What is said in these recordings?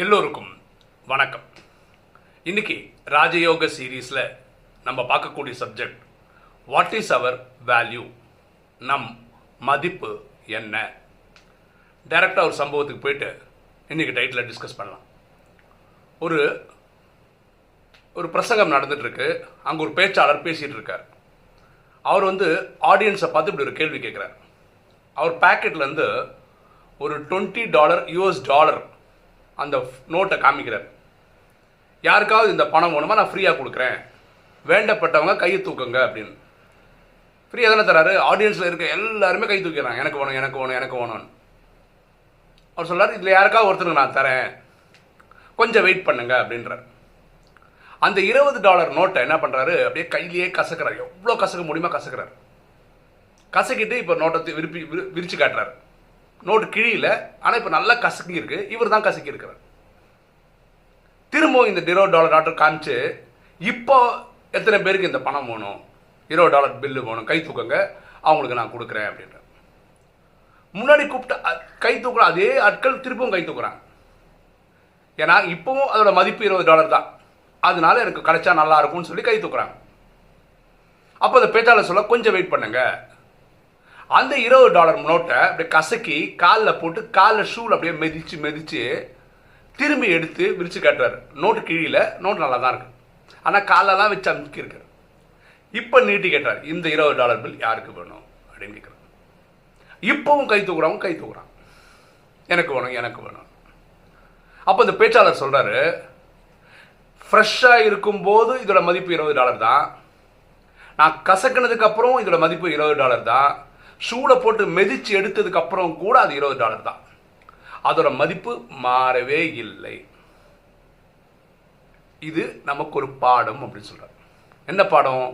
எல்லோருக்கும் வணக்கம். இன்னைக்கு ராஜயோக சீரீஸில் நம்ம பார்க்கக்கூடிய subject what is our value நம் மதிப்பு என்ன? டைரக்டாக ஒரு சம்பவத்துக்கு போயிட்டு இன்றைக்கி டைட்டில் டிஸ்கஸ் பண்ணலாம். ஒரு ஒரு பிரசங்கம் நடந்துகிட்ருக்கு அங்கே ஒரு பேச்சாளர் பேசிகிட்டு இருக்கார் அவர் வந்து ஆடியன்ஸை பார்த்து இப்படி ஒரு கேள்வி கேட்குறார். அவர் பேக்கெட்லேருந்து ஒரு டுவெண்ட்டி டாலர் யூஎஸ் டாலர் அந்த நோட்டை காமிக்கிறார். யாருக்காவது இந்த பணம் வேணுமா? நான் ஃப்ரீயாக கொடுக்குறேன். வேண்டப்பட்டவங்க கையை தூக்குங்க அப்படின்னு. ஃப்ரீயாக தானே தராரு? ஆடியன்ஸில் இருக்க எல்லாருமே கை தூக்கிறாங்க. எனக்கு வேணும் எனக்கு வேணும் எனக்கு வேணும்னு. அவர் சொல்கிறார் இதில் யாருக்காவது ஒருத்தருக்கு நான் தரேன். கொஞ்சம் வெயிட் பண்ணுங்க அப்படின்றார். அந்த இருபது டாலர் நோட்டை என்ன பண்ணுறாரு அப்படியே கையிலேயே கசக்கிறார். எவ்வளோ கசக்க முடியுமா கசக்கிறார். கசக்கிட்டு இப்போ நோட்டத்தை விருப்பி விரிச்சு காட்டுறாரு. நோட்டு கிழியில ஆனால் இப்போ நல்லா கசக்கி இருக்கு. இவர் தான் கசக்கி இருக்கிறார் திரும்பவும் இந்த டிரோ டாலர் ஆர்டர் காமிச்சு இப்போ எத்தனை பேருக்கு இந்த பணம் வேணும்? இருபது டாலர் பில்லு வேணும். கை தூக்கங்க. அவங்களுக்கு நான் கொடுக்குறேன் அப்படின்ற முன்னாடி கூப்பிட்டு கை தூக்குற அதே ஆட்கள் திரும்பவும் கை தூக்குறாங்க. ஏன்னா இப்போவும் அதோட மதிப்பு இருபது டாலர் தான். அதனால எனக்கு கிடைச்சா நல்லா இருக்கும்னு சொல்லி கை தூக்குறாங்க. அப்போ அந்த பேச்சாளர் சொல்ல கொஞ்சம் வெயிட் பண்ணுங்க. அந்த இருபது டாலர் நோட்டை அப்படியே கசக்கி காலில் போட்டு காலில் ஷூவில் அப்படியே மெதிச்சு மெதிச்சு திரும்பி எடுத்து விரித்து காட்டுறாரு. நோட்டு கீழே நோட்டு நல்லா தான் இருக்கு. ஆனால் காலெல்லாம் வச்சு அமுக்கி இப்போ நீட்டி கேட்டார் இந்த இருபது டாலர் பில் யாருக்கு வேணும் அப்படின்னு கேட்குறாரு இப்போவும் கை தூக்குறவங்க கை தூக்குறான் எனக்கு வேணும் எனக்கு வேணும். அப்போ இந்த பேச்சாளர் சொல்கிறாரு ஃப்ரெஷ்ஷாக இருக்கும்போது இதோட மதிப்பு இருபது டாலர் தான். நான் கசக்கினதுக்கப்புறம் இதோட மதிப்பு இருபது டாலர் தான். ஷூல போட்டு மெதிச்சு எடுத்ததுக்கு அப்புறம் கூட அது இருபது டாலர் தான். அதோட மதிப்பு மாறவே இல்லை. இது நமக்கு ஒரு பாடம் அப்படின்னு சொல்கிறார் என்ன பாடம்?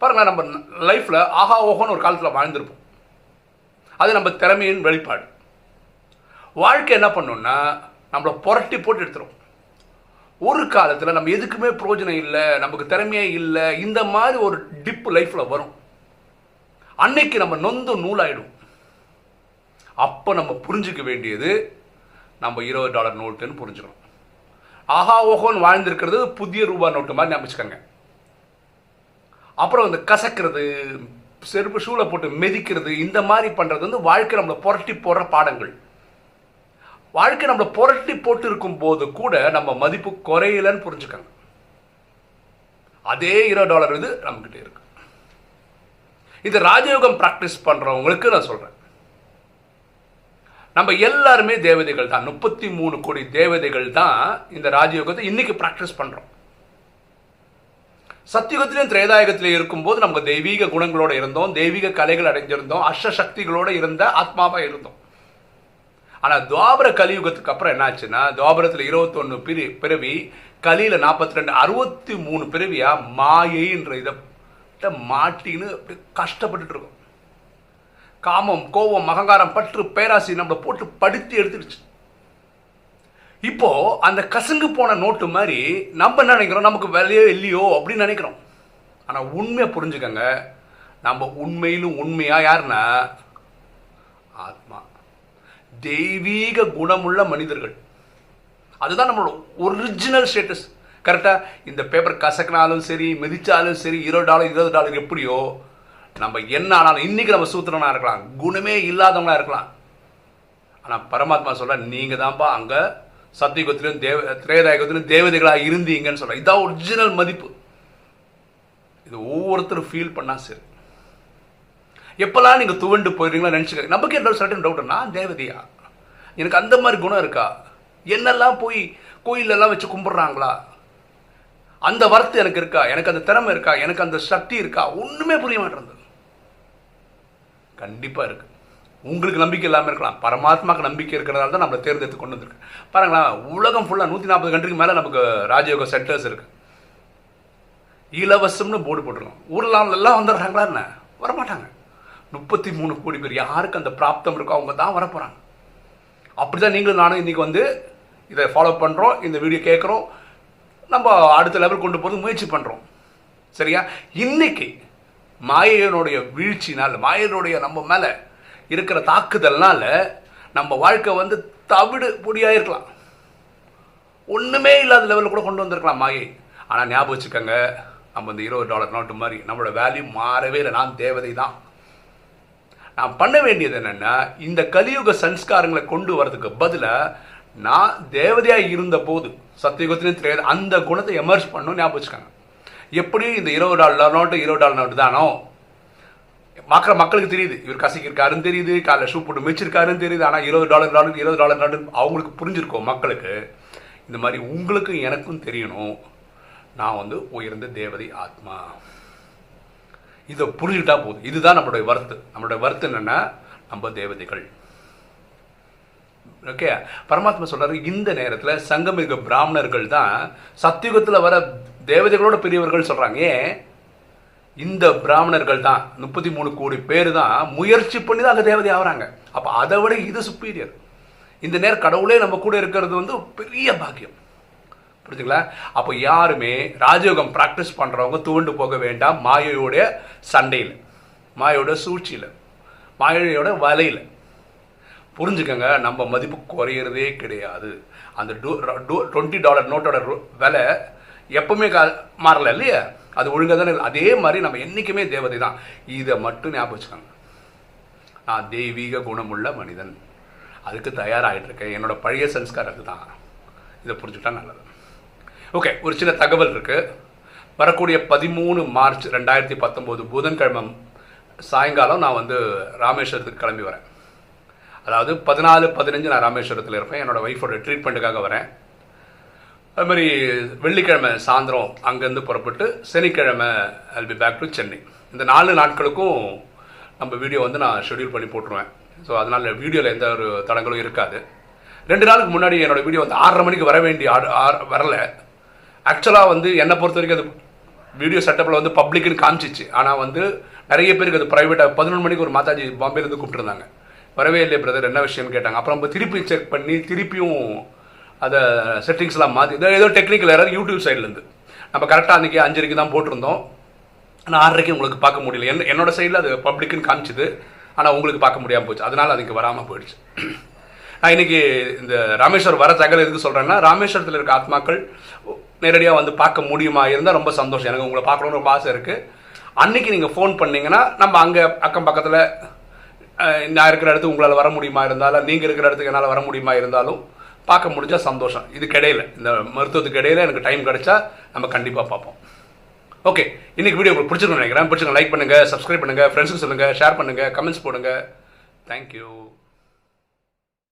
பாருங்களேன் நம்ம லைஃப்பில் ஆஹா ஓஹோன்னு ஒரு காலத்தில் வாழ்ந்திருப்போம். அது நம்ம திறமையின் வெளிப்பாடு. வாழ்க்கை என்ன பண்ணும்னா நம்மளை புரட்டி போட்டு எடுத்துரும். ஒரு காலத்தில் நம்ம எதுக்குமே பிரயோஜனம் இல்லை நமக்கு திறமையே இல்லை இந்த மாதிரி ஒரு டிப்பு லைஃப்பில் வரும். அன்னைக்கு நம்ம நொந்து நூலாயிடும். அப்போ நம்ம புரிஞ்சுக்க வேண்டியது நம்ம இருபது டாலர் நோட்டுன்னு புரிஞ்சுக்கணும். ஆஹா ஓஹோன்னு வாழ்ந்திருக்கிறது புதிய ரூபா நோட்டு மாதிரி ஞாபகிச்சுக்கோங்க அப்புறம் இந்த கசக்கிறது செருப்பு ஷூவில் போட்டு மெதிக்கிறது இந்த மாதிரி பண்ணுறது வந்து வாழ்க்கை நம்மளை புரட்டி போடுற பாடங்கள். வாழ்க்கை நம்மளை புரட்டி போட்டு இருக்கும் போது கூட நம்ம மதிப்பு குறையலன்னு புரிஞ்சுக்கோங்க. அதே இருபது டாலர் இது நம்மக்கிட்ட இருக்குது இது ராஜயோகம் பிராக்டிஸ் பண்றவங்களுக்கு நான் சொல்றேன். நம்ம எல்லாருமே தேவதைகள் தான். முப்பத்தி மூணு கோடி தேவதைகள் தான் இந்த ராஜயோகத்தை இன்னைக்கு பிராக்டிஸ் பண்றோம். சத்தியுகத்திலையும் திரேதாயகத்திலையும் இருக்கும்போது நம்ம தெய்வீக குணங்களோட இருந்தோம் தெய்வீக கலைகள் அடைஞ்சிருந்தோம் அஷ்ட சக்திகளோட இருந்த ஆத்மாவா இருந்தோம். ஆனா துவாபர கலியுகத்துக்கு அப்புறம் என்னாச்சுன்னா துவாபரத்துல இருபத்தொன்று பிரி பிறவி கலியில நாற்பத்தி ரெண்டு அறுபத்தி மூணு பிறவியா மாயைன்ற இதை மாட்டின்னு அப்படி கஷ்டப்பட்டுட்டு இருக்கோம் காமம் கோபம் அகங்காரம் பற்று பேராசி நம்மளை போட்டு படுத்தி எடுத்துடுச்சு. இப்போ அந்த கசங்கு போன நோட்டு மாதிரி நம்ம என்ன நினைக்கிறோம்? நமக்கு விலையோ இல்லையோ அப்படின்னு நினைக்கிறோம். ஆனா உண்மையை புரிஞ்சுக்கங்க. நம்ம உண்மையிலும் உண்மையா யாருன்னா? ஆத்மா. தெய்வீக குணமுள்ள மனிதர்கள். அதுதான் நம்மளோட ஒரிஜினல் ஸ்டேட்டஸ் கரெக்டாக இந்த பேப்பர் கசக்கினாலும் சரி மிதித்தாலும் சரி இருபது டாலர் இருபது டாலர் எப்படியோ நம்ம என்ன ஆனாலும் இன்னைக்கு நம்ம சூத்திரனாக இருக்கலாம். குணமே இல்லாதவங்களா இருக்கலாம். ஆனால் பரமாத்மா சொல்ல நீங்கள் தான்ப்பா அங்கே சத்தியுகத்திலும் தேவ திரேதாயகத்திலும் தேவதைகளாக இருந்தீங்கன்னு சொல்கிறேன் இதான் ஒரிஜினல் மதிப்பு. இது ஒவ்வொருத்தரும் ஃபீல் பண்ணால் சரி. எப்போல்லாம் நீங்கள் துவண்டு போயிடுறீங்களோ நினைச்சுக்க நமக்கு என்ன சர்டன் டவுட் நான் தேவதையா? எனக்கு அந்த மாதிரி குணம் இருக்கா? என்னெல்லாம் போய் கோயிலெல்லாம் வச்சு கும்பிட்றாங்களா? அந்த வரத்து எனக்கு இருக்கா? எனக்கு அந்த திறமை இருக்கா? எனக்கு அந்த சக்தி இருக்கா? ஒன்றுமே புரிய மாட்டேங்குது கண்டிப்பாக இருக்குது உங்களுக்கு நம்பிக்கை இல்லாமல் இருக்கலாம். பரமாத்மாக்கு நம்பிக்கை இருக்கிறதால தான் நம்மளை தேர்ந்தெடுத்து கொண்டு வந்திருக்கு. பாருங்களேன் உலகம் ஃபுல்லாக நூற்றி நாற்பது கண்ட்ரிக்கு மேலே நமக்கு ராஜயோக சென்டர்ஸ் இருக்குது இலவசம்னு போர்டு போட்டிருக்கோம். ஊர்லாம் எல்லாம் வந்துடுறாங்களா என்ன? வரமாட்டாங்க. முப்பத்தி மூணு கோடி பேர் யாருக்கு அந்த பிராப்தம் இருக்கோ அவங்க தான் வரப்போகிறாங்க அப்படிதான் நீங்களும் நானும் இன்றைக்கி வந்து இதை ஃபாலோ பண்ணுறோம் இந்த வீடியோ கேட்குறோம் நம்ம அடுத்த லெவல் கொண்டு போகிறது முயற்சி பண்ணுறோம் சரியா? இன்னைக்கு மாயனுடைய வீழ்ச்சினால் மாயனுடைய நம்ம மேலே இருக்கிற தாக்குதல்னால நம்ம வாழ்க்கை வந்து தவிடு பொடியாக இருக்கலாம். ஒன்றுமே இல்லாத லெவலில் கூட கொண்டு வந்திருக்கலாம் மாயை. ஆனால் ஞாபகம் வச்சுக்கோங்க நம்ம இந்த இருபது டாலர் நோட்டு மாதிரி நம்மளோட வேல்யூ மாறவே இல்லை. நான் தேவதை தான். நான் பண்ண வேண்டியது என்னென்னா இந்த கலியுக சன்ஸ்காரங்களை கொண்டு வரதுக்கு பதிலாக நான் தேவதையாக இருந்த போது தெரியாது அந்த குணத்தை எமர்ஜ் பண்ணும் ஞாபகம் வச்சுக்கோங்க. எப்படி இந்த இருபது டாலர் நோட்டு இருபது டாலர் நோட்டு தானோ? பார்க்குற மக்களுக்கு தெரியுது. இவர் கசிக்கிருக்காருன்னு தெரியுது காலைல ஷூ போட்டு மிச்சிருக்காருன்னு தெரியுது. ஆனால் இருபது டாலர் டாலர் இருபது டாலர் டாலர் அவங்களுக்கு புரிஞ்சிருக்கோம் மக்களுக்கு. இந்த மாதிரி உங்களுக்கும் எனக்கும் தெரியணும். நான் வந்து உயர்ந்த தேவதை ஆத்மா. இதை புரிஞ்சுக்கிட்டா போதும். இதுதான் நம்மளுடைய வருத்து நம்மளுடைய வருத்து என்னென்னா நம்ம தேவதைகள். ஓகே பரமாத்மா சொல்றாரு இந்த நேரத்தில் சங்கமிக பிராமணர்கள் தான் சத்தியுகத்தில் வர தேவதைகளோட பெரியவர்கள் சொல்றாங்க. ஏன்? இந்த பிராமணர்கள் தான் முப்பத்தி மூணு கோடி பேர் தான் முயற்சி பண்ணி தான் அங்கே தேவதை ஆகிறாங்க. அப்போ அதை விட இது சுப்பீரியர் இந்த நேரம் கடவுளே நம்ம கூட இருக்கிறது வந்து பெரிய பாக்கியம். புரிஞ்சுங்களா? அப்போ யாருமே ராஜயோகம் ப்ராக்டிஸ் பண்ணுறவங்க துவண்டு போக வேண்டாம் மாயையோடைய சண்டையில் மாயோட சூழ்ச்சியில் மாயையோட வலையில். புரிஞ்சுக்கங்க நம்ம மதிப்பு குறையிறதே கிடையாது. அந்த டூ டுவெண்ட்டி டாலர் நோட்டோட விலை எப்பவுமே கா மாறல இல்லையா? அது ஒழுங்காக தானே அதே மாதிரி நம்ம என்றைக்குமே தேவதை தான். இதை மட்டும் ஞாபகம் வச்சுக்கோங்க. நான் தெய்வீக குணமுள்ள மனிதன். அதுக்கு தயாராகிட்டு இருக்கேன். என்னோட பழைய சன்ஸ்கார் அதுதான். இதை புரிஞ்சுக்கிட்டா நல்லது. ஓகே ஒரு சின்ன தகவல் இருக்குது வரக்கூடிய பதிமூணு மார்ச் ரெண்டாயிரத்தி பத்தொம்போது புதன்கிழமை சாயங்காலம் நான் வந்து ராமேஸ்வரத்துக்கு கிளம்பி வரேன். அதாவது பதினாலு பதினஞ்சு நான் ராமேஸ்வரத்தில் இருப்பேன். என்னோடய ஒய்ஃபோட ட்ரீட்மெண்ட்டுக்காக வரேன். அது மாதிரி வெள்ளிக்கிழமை சாயந்தரம் அங்கேருந்து புறப்பட்டு சனிக்கிழமை I'll be back to Chennai இந்த நாலு நாட்களுக்கும் நம்ம வீடியோ வந்து நான் ஷெடியூல் பண்ணி போட்டுருவேன். ஸோ அதனால் வீடியோவில் எந்த ஒரு தடங்களும் இருக்காது. ரெண்டு நாளுக்கு முன்னாடி என்னோடய வீடியோ வந்து ஆறரை மணிக்கு வர வேண்டிய ஆறு வரல. ஆக்சுவலாக வந்து என்னை பொறுத்த வரைக்கும் அது வீடியோ செட்டப்பில் வந்து பப்ளிக்னு காமிச்சிச்சு. ஆனால் வந்து நிறைய பேருக்கு அது ப்ரைவேட்டாக பதினொன்று மணிக்கு ஒரு மாதாஜி பாம்பேலேருந்து கூப்பிட்டுருந்தாங்க. வரவே இல்லை பிரதர் என்ன விஷயம்னு கேட்டாங்க. அப்புறம் நம்ம திருப்பி செக் பண்ணி திருப்பியும் அதை செட்டிங்ஸ்லாம் மாற்றி ஏதோ டெக்னிக்கல் யாராவது யூடியூப் சைட்லேருந்து நம்ம கரெக்டாக அன்றைக்கி அஞ்சரைக்கு தான் போட்டிருந்தோம். ஆனால் ஆறரைக்கு உங்களுக்கு பார்க்க முடியல. என் என்னோட சைடில் அது பப்ளிக்குன்னு காமிச்சிது. ஆனால் உங்களுக்கு பார்க்க முடியாமல் போச்சு. அதனால் அதுக்கு வராமல் போயிடுச்சு. நான் இன்னைக்கு இந்த ராமேஸ்வர் வர தகவல் எதுக்கு சொல்கிறேன்னா ராமேஸ்வரத்தில் இருக்க ஆத்மாக்கள் நேரடியாக வந்து பார்க்க முடியுமா இருந்தால் ரொம்ப சந்தோஷம். எனக்கு உங்களை பார்க்கணுன்னு ரொம்ப ஆசை இருக்குது அன்னைக்கு நீங்கள் ஃபோன் பண்ணிங்கன்னா நம்ம அங்கே அக்கம் பக்கத்தில் நான் இருக்கிற இடத்துக்கு உங்களால் வர முடியுமா இருந்தாலும் நீங்கள் இருக்கிற இடத்துக்கு என்னால் வர முடியுமா இருந்தாலும் பார்க்க முடிஞ்சால் சந்தோஷம். இதுக்கு இடையில இந்த மருத்துவத்துக்கு இடையில எனக்கு டைம் கிடைச்சா நம்ம கண்டிப்பாக பார்ப்போம். ஓகே இன்னைக்கு வீடியோ உங்களுக்கு பிடிச்சிருக்கணும் நினைக்கிறேன். பிடிச்சிருங்க லைக் பண்ணுங்கள் சப்ஸ்கிரைப் பண்ணுங்கள் ஃப்ரெண்ட்ஸுக்கு சொல்லுங்கள் ஷேர் பண்ணுங்கள் கமெண்ட்ஸ் போடுங்க. தேங்க்யூ